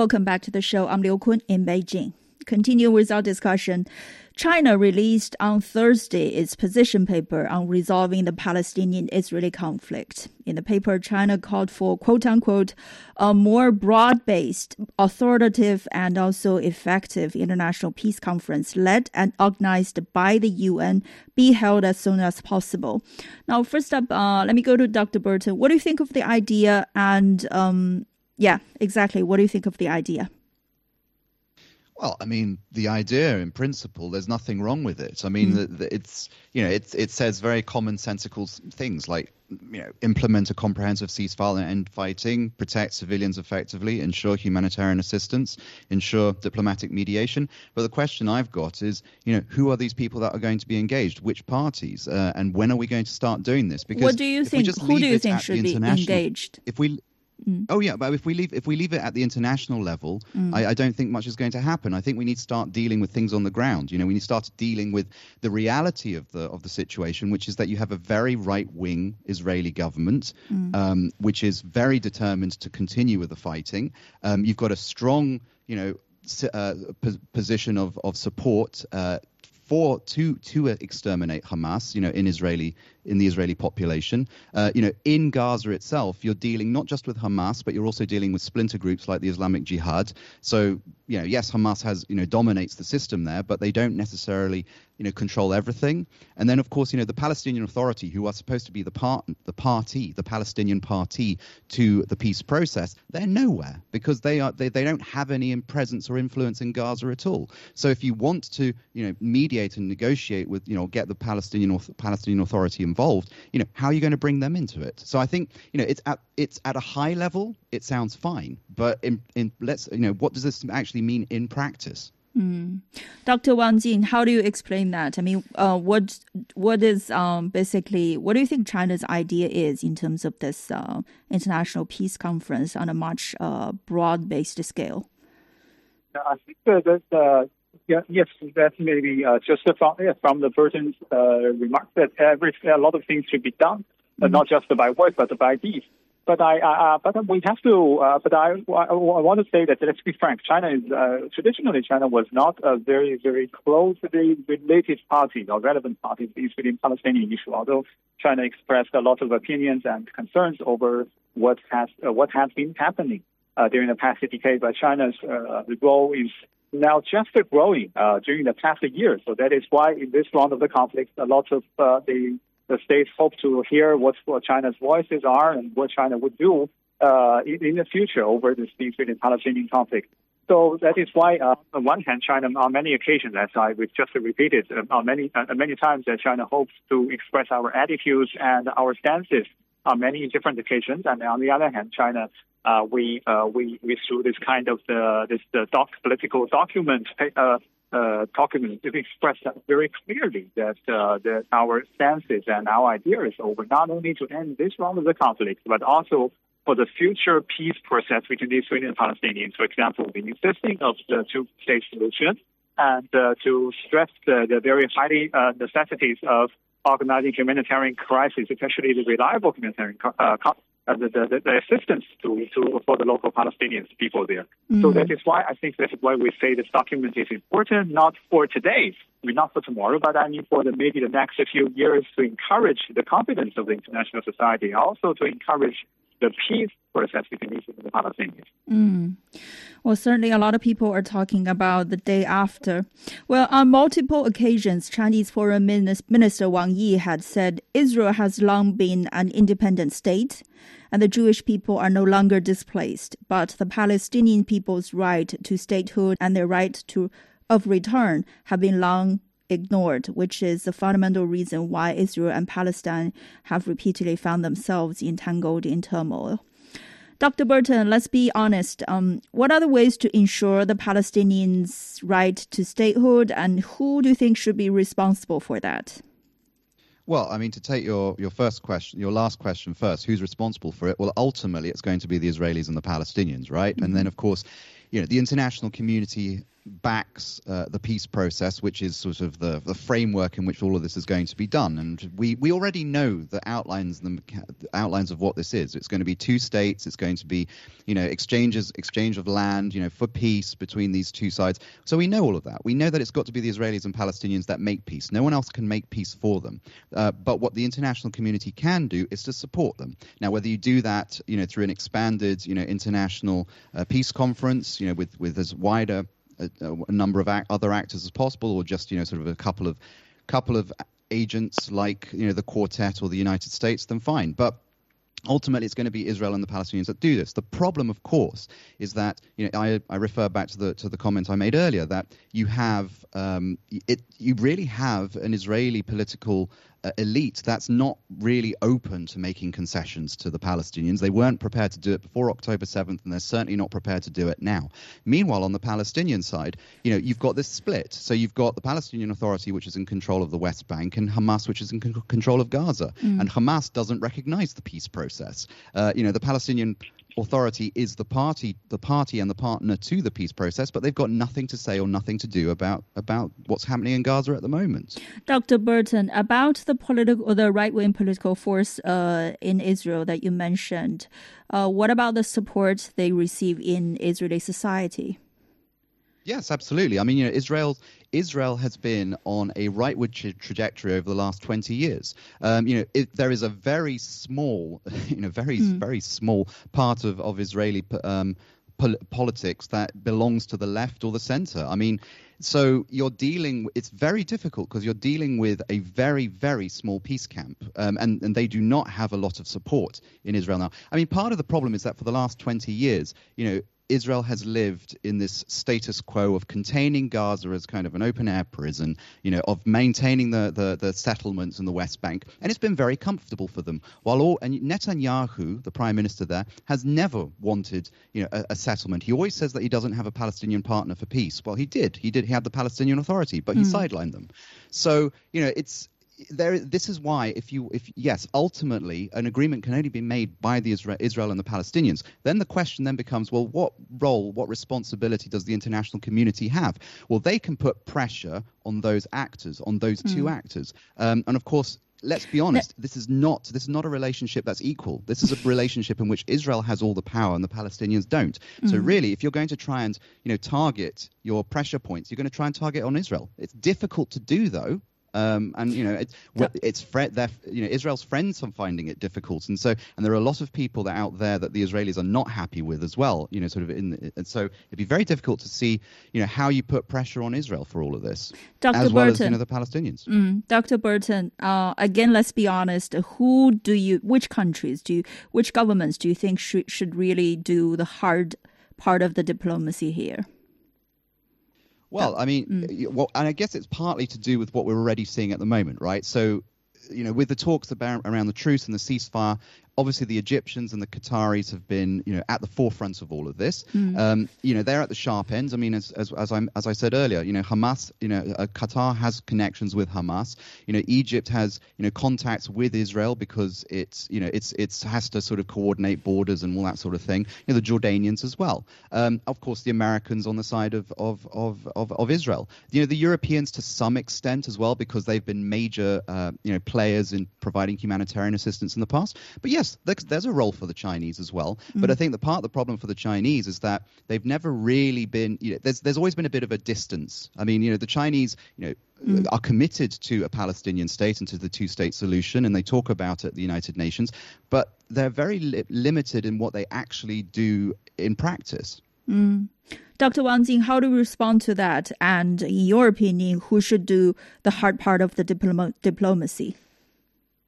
Welcome back to the show. I'm Liu Kun in Beijing. Continue with our discussion. China released on Thursday its position paper on resolving the Palestinian Israeli conflict. In the paper, China called for quote unquote a more broad based, authoritative, and also effective international peace conference led and organized by the UN be held as soon as possible. Now, first up, uh, let me go to Dr. Burton. What do you think of the idea? And um, yeah, exactly. What do you think of the idea? Well, I mean, the idea in principle, there's nothing wrong with it. I mean, mm. it's you know, it it says very commonsensical things like you know, implement a comprehensive ceasefire and end fighting, protect civilians effectively, ensure humanitarian assistance, ensure diplomatic mediation. But the question I've got is, you know, who are these people that are going to be engaged? Which parties? Uh, and when are we going to start doing this? Because what do you think? Who do you think should be engaged? If we Mm. Oh yeah, but if we leave if we leave it at the international level, mm. I, I, don't think much is going to happen. I think we need to start dealing with things on the ground. You know, we need to start dealing with the reality of the of the situation, which is that you have a very right wing Israeli government, mm. um, which is very determined to continue with the fighting. Um, you've got a strong, you know, uh, position of of support uh, for to to exterminate Hamas, you know, in Israeli in the Israeli population. Uh, you know, in Gaza itself, you're dealing not just with Hamas, but you're also dealing with splinter groups like the Islamic Jihad. So, you know, yes, Hamas has you know dominates the system there, but they don't necessarily you know control everything. And then, of course, you know, the Palestinian Authority, who are supposed to be the part the party, the Palestinian party to the peace process, they're nowhere because they are they, they don't have any presence or influence in Gaza at all. So, if you want to you know mediate and negotiate with you know get the Palestinian Palestinian Authority involved, you know, how are you going to bring them into it? So I think, you know, it's at it's at a high level, it sounds fine, but in in let's you know, what does this actually mean in practice? Mm. Dr. Wang Jin, how do you explain that? I mean, uh, what what is um, basically what do you think China's idea is in terms of this uh, international peace conference on a much uh, broad based scale? I think that uh, yeah, yes, that's maybe uh, just from yeah, from the person's uh, remark that every a lot of things should be done, mm-hmm. not just by words but by deeds. But I, uh, but we have to. Uh, but I, I, I, want to say that let's be frank. China is uh, traditionally China was not a very, very closely related party or relevant party to the Israeli-Palestinian issue. Although China expressed a lot of opinions and concerns over what has uh, what has been happening uh, during the past decade, but China's uh, role is now just growing uh, during the past year. So that is why in this round of the conflict, a lot of uh, the the states hope to hear what, China's voices are and what China would do uh, in, in, the future over this Israeli-Palestinian conflict. So that is why, uh, on one hand, China, on many occasions, as I we've just repeated uh, on many uh, many times, that China hopes to express our attitudes and our stances on many different occasions. And on the other hand, China uh, we uh, we we through this kind of the this the doc, political document uh, uh, document it expressed very clearly that uh, that our stances and our ideas over not only to end this round of the conflict but also for the future peace process between the Israelis and Palestinians. For example, the insisting of the two-state solution and uh, to stress the, the very highly uh, necessities of organizing humanitarian crisis, especially the reliable humanitarian uh, uh, the, the, the, assistance to, to for the local Palestinians people there. Mm-hmm. So that is why I think that is why we say this document is important, not for today, I mean not for tomorrow, but I mean for the maybe the next few years to encourage the confidence of the international society, also to encourage the peace process between Israel and the Palestinians. Mm. Well, certainly a lot of people are talking about the day after. Well, on multiple occasions, Chinese Foreign Minister Wang Yi had said Israel has long been an independent state and the Jewish people are no longer displaced, but the Palestinian people's right to statehood and their right to of return have been long ignored, which is the fundamental reason why Israel and Palestine have repeatedly found themselves entangled in turmoil. Dr. Burton, let's be honest. Um, what are the ways to ensure the Palestinians' right to statehood, and who do you think should be responsible for that? Well, I mean, to take your, your first question, your last question first, who's responsible for it? Well, ultimately, it's going to be the Israelis and the Palestinians, right? Mm-hmm. And then, of course, you know, the international community backs uh, the peace process, which is sort of the, the framework in which all of this is going to be done. And we, we already know the outlines the outlines of what this is. It's going to be two states. It's going to be, you know, exchanges exchange of land, you know, for peace between these two sides. So we know all of that. We know that it's got to be the Israelis and Palestinians that make peace. No one else can make peace for them. Uh, but what the international community can do is to support them. Now, whether you do that, you know, through an expanded, you know, international uh, peace conference, you know, with with as wider a, a number of other actors as possible, or just you know sort of a couple of couple of agents like you know the quartet or the United States, then fine. But ultimately it's going to be Israel and the Palestinians that do this. The problem, of course, is that you know I, I refer back to the to the comment I made earlier that you have um, it you really have an Israeli political elite that's not really open to making concessions to the Palestinians. They weren't prepared to do it before October 7th, and they're certainly not prepared to do it now. Meanwhile, on the Palestinian side, you know, you've got this split. So you've got the Palestinian Authority, which is in control of the West Bank, and Hamas, which is in con- control of Gaza. Mm. And Hamas doesn't recognize the peace process. Uh, you know, the Palestinian Authority is the party, the party and the partner to the peace process, but they've got nothing to say or nothing to do about about what's happening in Gaza at the moment. Dr. Burton, about the political or the right wing political force uh, in Israel that you mentioned, uh, what about the support they receive in Israeli society? Yes, absolutely. I mean, you know, Israel Israel has been on a rightward tra- trajectory over the last 20 years. Um, you know, it, there is a very small, you know, very mm. very small part of of Israeli um, pol- politics that belongs to the left or the center. I mean, so you're dealing. It's very difficult because you're dealing with a very, very small peace camp, um, and and they do not have a lot of support in Israel now. I mean, part of the problem is that for the last 20 years, you know, Israel has lived in this status quo of containing Gaza as kind of an open air prison, you know, of maintaining the, the, the settlements in the West Bank, and it's been very comfortable for them. While all and Netanyahu, the prime minister there, has never wanted, you know, a, a, settlement. He always says that he doesn't have a Palestinian partner for peace. Well, he did. He did. He had the Palestinian Authority, but he mm. sidelined them. So, you know, it's there this is why if you if yes ultimately an agreement can only be made by the Israel, Israel and the Palestinians then the question then becomes well what role what responsibility does the international community have well they can put pressure on those actors on those mm. two hmm. actors um, and of course let's be honest this is not this is not a relationship that's equal this is a relationship in which Israel has all the power and the Palestinians don't mm. so hmm. really if you're going to try and you know target your pressure points you're going to try and target on Israel it's difficult to do though Um, and you know, it's it's you know Israel's friends are finding it difficult, and so and there are a lot of people that out there that the Israelis are not happy with as well. You know, sort of in and so it'd be very difficult to see you know how you put pressure on Israel for all of this, Dr. as Burton, well as you know the Palestinians. Mm, Dr. Burton, uh, again, let's be honest. Who do you? Which countries do you? Which governments do you think should should really do the hard part of the diplomacy here? Well, I mean, mm. well, and I guess it's partly to do with what we're already seeing at the moment, right? So, you know, with the talks about around the truce and the ceasefire, obviously the Egyptians and the Qataris have been, you know, at the forefront of all of this. Mm. Um, you know, they're at the sharp ends. I mean, as as as, i as I said earlier, you know, Hamas, you know, uh, Qatar has connections with Hamas. You know, Egypt has, you know, contacts with Israel because it's, you know, it's it's has to sort of coordinate borders and all that sort of thing. You know, the Jordanians as well. Um, of course, the Americans on the side of of, of of of Israel. You know, the Europeans to some extent as well because they've been major, uh, you know, players in providing humanitarian assistance in the past. But yes, there's a role for the Chinese as well. Mm. But I think the part of the problem for the Chinese is that they've never really been. You know, there's there's always been a bit of a distance. I mean, you know, the Chinese, you know. Mm. Are committed to a Palestinian state and to the two state solution, and they talk about it at the United Nations, but they're very li- limited in what they actually do in practice. Mm. Dr. Wang Jin, how do we respond to that? And in your opinion, who should do the hard part of the diploma- diplomacy?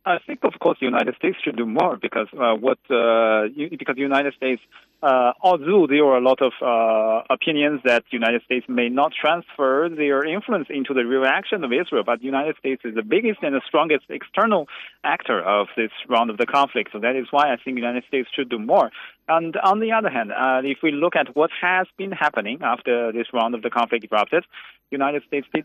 I think, of course, the United States should do more because uh, what uh, because the United States, uh, although there are a lot of uh, opinions that the United States may not transfer their influence into the real action of Israel, but the United States is the biggest and the strongest external actor of this round of the conflict. So that is why I think the United States should do more. And on the other hand, uh, if we look at what has been happening after this round of the conflict erupted, the United States uh,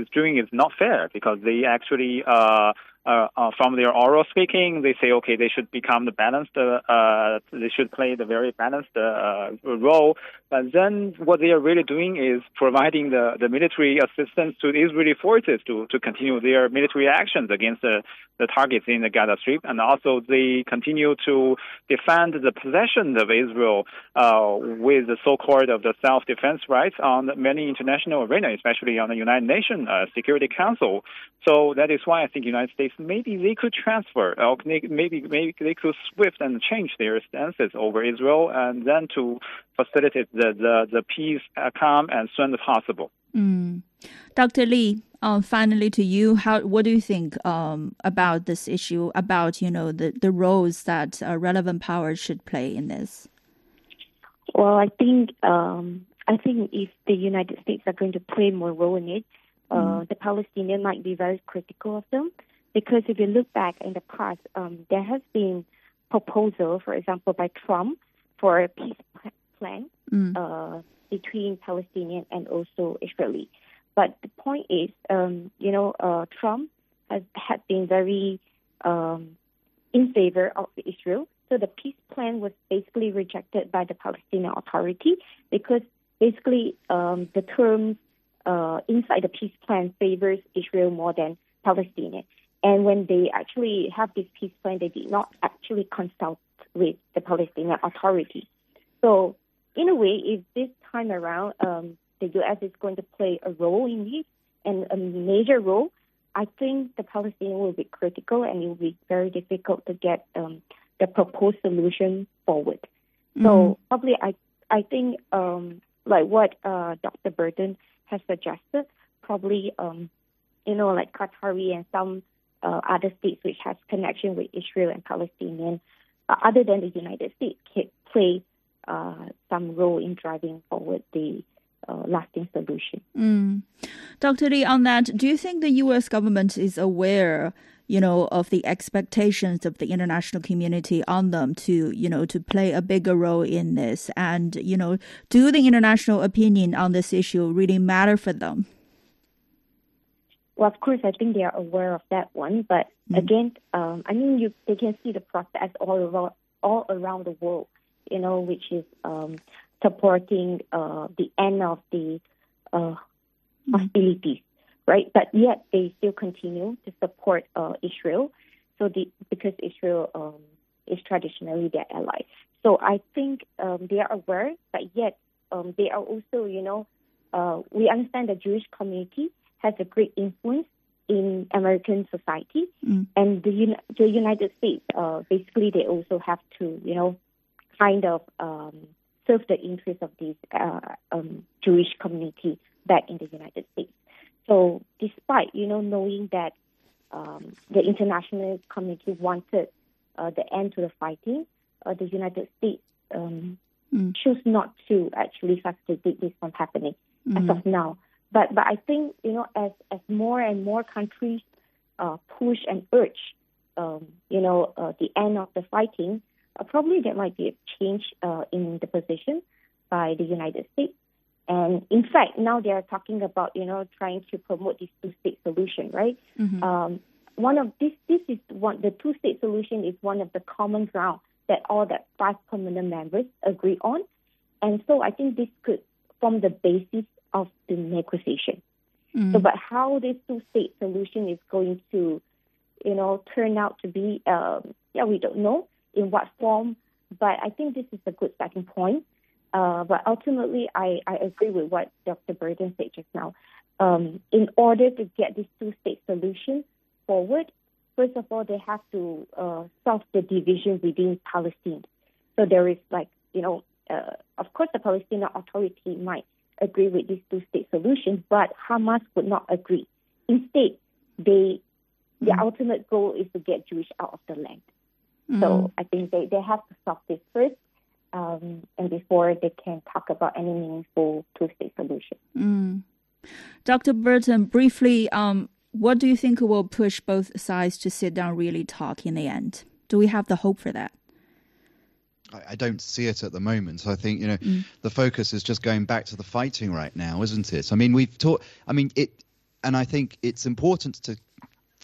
is doing is not fair because they actually uh, uh, from their oral speaking, they say, okay, they should become the balanced, uh, uh they should play the very balanced uh, role. But then what they are really doing is providing the, the military assistance to Israeli forces to, to continue their military actions against the, the targets in the Gaza Strip. And also they continue to defend the possession of Israel uh, with the so-called of the self-defense rights on many international arena, especially on the United Nations Security Council. So that is why I think the United States maybe they could transfer, or maybe maybe they could swift and change their stances over Israel, and then to facilitate the the, the peace, uh, calm, as soon as possible. Mm. Dr. Lee, um, finally to you, how what do you think um, about this issue? About you know the the roles that uh, relevant powers should play in this? Well, I think um, I think if the United States are going to play more role in it, uh, mm. the Palestinian might be very critical of them. Because if you look back in the past, um, there has been proposal, for example, by Trump for a peace plan mm. uh, between Palestinian and also Israeli. But the point is, um, you know, uh, Trump has had been very um, in favor of Israel. So the peace plan was basically rejected by the Palestinian Authority because basically um, the terms uh, inside the peace plan favors Israel more than Palestinian. And when they actually have this peace plan, they did not actually consult with the Palestinian Authority. So, in a way, if this time around um, the U.S. is going to play a role in it and a major role, I think the Palestinians will be critical and it will be very difficult to get um, the proposed solution forward. Mm-hmm. So probably I I think um, like what uh, Dr. Burton has suggested, probably um, you know like Qatari and some uh, other states which has connection with Israel and Palestinian, uh, other than the United States, can play uh, some role in driving forward the uh, lasting solution. Mm. Dr. Lee, on that, do you think the U.S. government is aware? you know, of the expectations of the international community on them to, you know, to play a bigger role in this? And, you know, do the international opinion on this issue really matter for them? Well, of course, I think they are aware of that one. But mm. again, um, I mean, you they can see the process all around all around the world. You know, which is um, supporting uh, the end of the uh, mm. hostilities, right? But yet they still continue to support uh, Israel. So the because Israel um, is traditionally their ally. So I think um, they are aware, but yet um, they are also, you know, uh, we understand the Jewish community has a great influence in American society, mm. and the, the United States uh, basically they also have to you know kind of um, serve the interests of this uh, um, Jewish community back in the United States. So despite you know knowing that um, the international community wanted uh, the end to the fighting, uh, the United States um, mm. chose not to actually facilitate this from happening mm. as of now. But but I think you know as as more and more countries uh, push and urge, um, you know, uh, the end of the fighting, uh, probably there might be a change uh, in the position by the United States. And in fact, now they are talking about you know trying to promote this two-state solution, right? Mm-hmm. Um, one of this this is one the two-state solution is one of the common ground that all the five permanent members agree on, and so I think this could form the basis of the negotiation. Mm. So, but how this two-state solution is going to, you know, turn out to be, um, yeah, we don't know in what form. But I think this is a good starting point. Uh, but ultimately, I, I agree with what Dr. Burton said just now. Um, in order to get this two-state solution forward, first of all, they have to uh, solve the division within Palestine. So there is like, you know, uh, of course, the Palestinian Authority might agree with this two-state solution, but Hamas would not agree. Instead, they mm. the ultimate goal is to get Jewish out of the land. Mm. So I think they, they have to solve this first, um, and before they can talk about any meaningful two-state solution. Mm. Dr. Burton, briefly, um, what do you think will push both sides to sit down, really talk in the end? Do we have the hope for that? I don't see it at the moment. I think you know mm. the focus is just going back to the fighting right now, isn't it? I mean, we've talked. I mean, it, and I think it's important to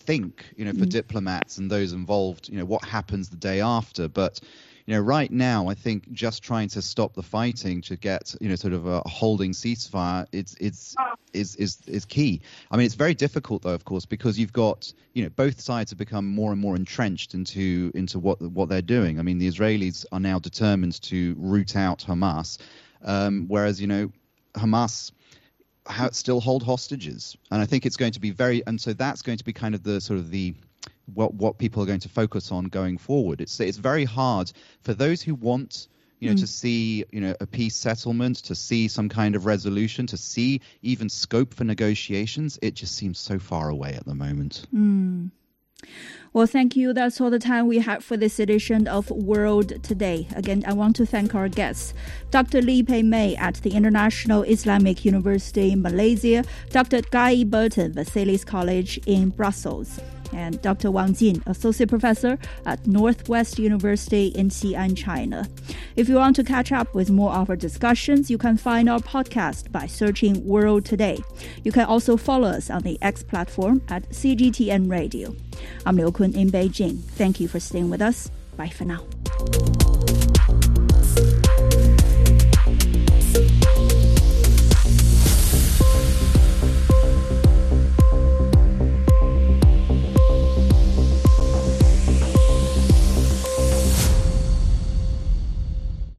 think, you know, for mm. diplomats and those involved, you know, what happens the day after. But you know, right now, I think just trying to stop the fighting to get, you know, sort of a holding ceasefire, it's it's is is is key. I mean, it's very difficult though, of course, because you've got, you know, both sides have become more and more entrenched into into what what they're doing. I mean, the Israelis are now determined to root out Hamas, um, whereas you know, Hamas still hold hostages, and I think it's going to be very, and so that's going to be kind of the sort of the what what people are going to focus on going forward. It's it's very hard for those who want you know mm. to see you know a peace settlement, to see some kind of resolution, to see even scope for negotiations. It just seems so far away at the moment. Mm. Well, thank you. That's all the time we have for this edition of World Today. Again, I want to thank our guests Dr. Lee Pei May at the International Islamic University in Malaysia, Dr. Guy Burton, Vesalius College in Brussels and Dr. Wang Jin, Associate Professor at Northwest University in Xi'an, China. If you want to catch up with more of our discussions, you can find our podcast by searching World Today. You can also follow us on the X platform at CGTN Radio. I'm Liu Kun in Beijing. Thank you for staying with us. Bye for now.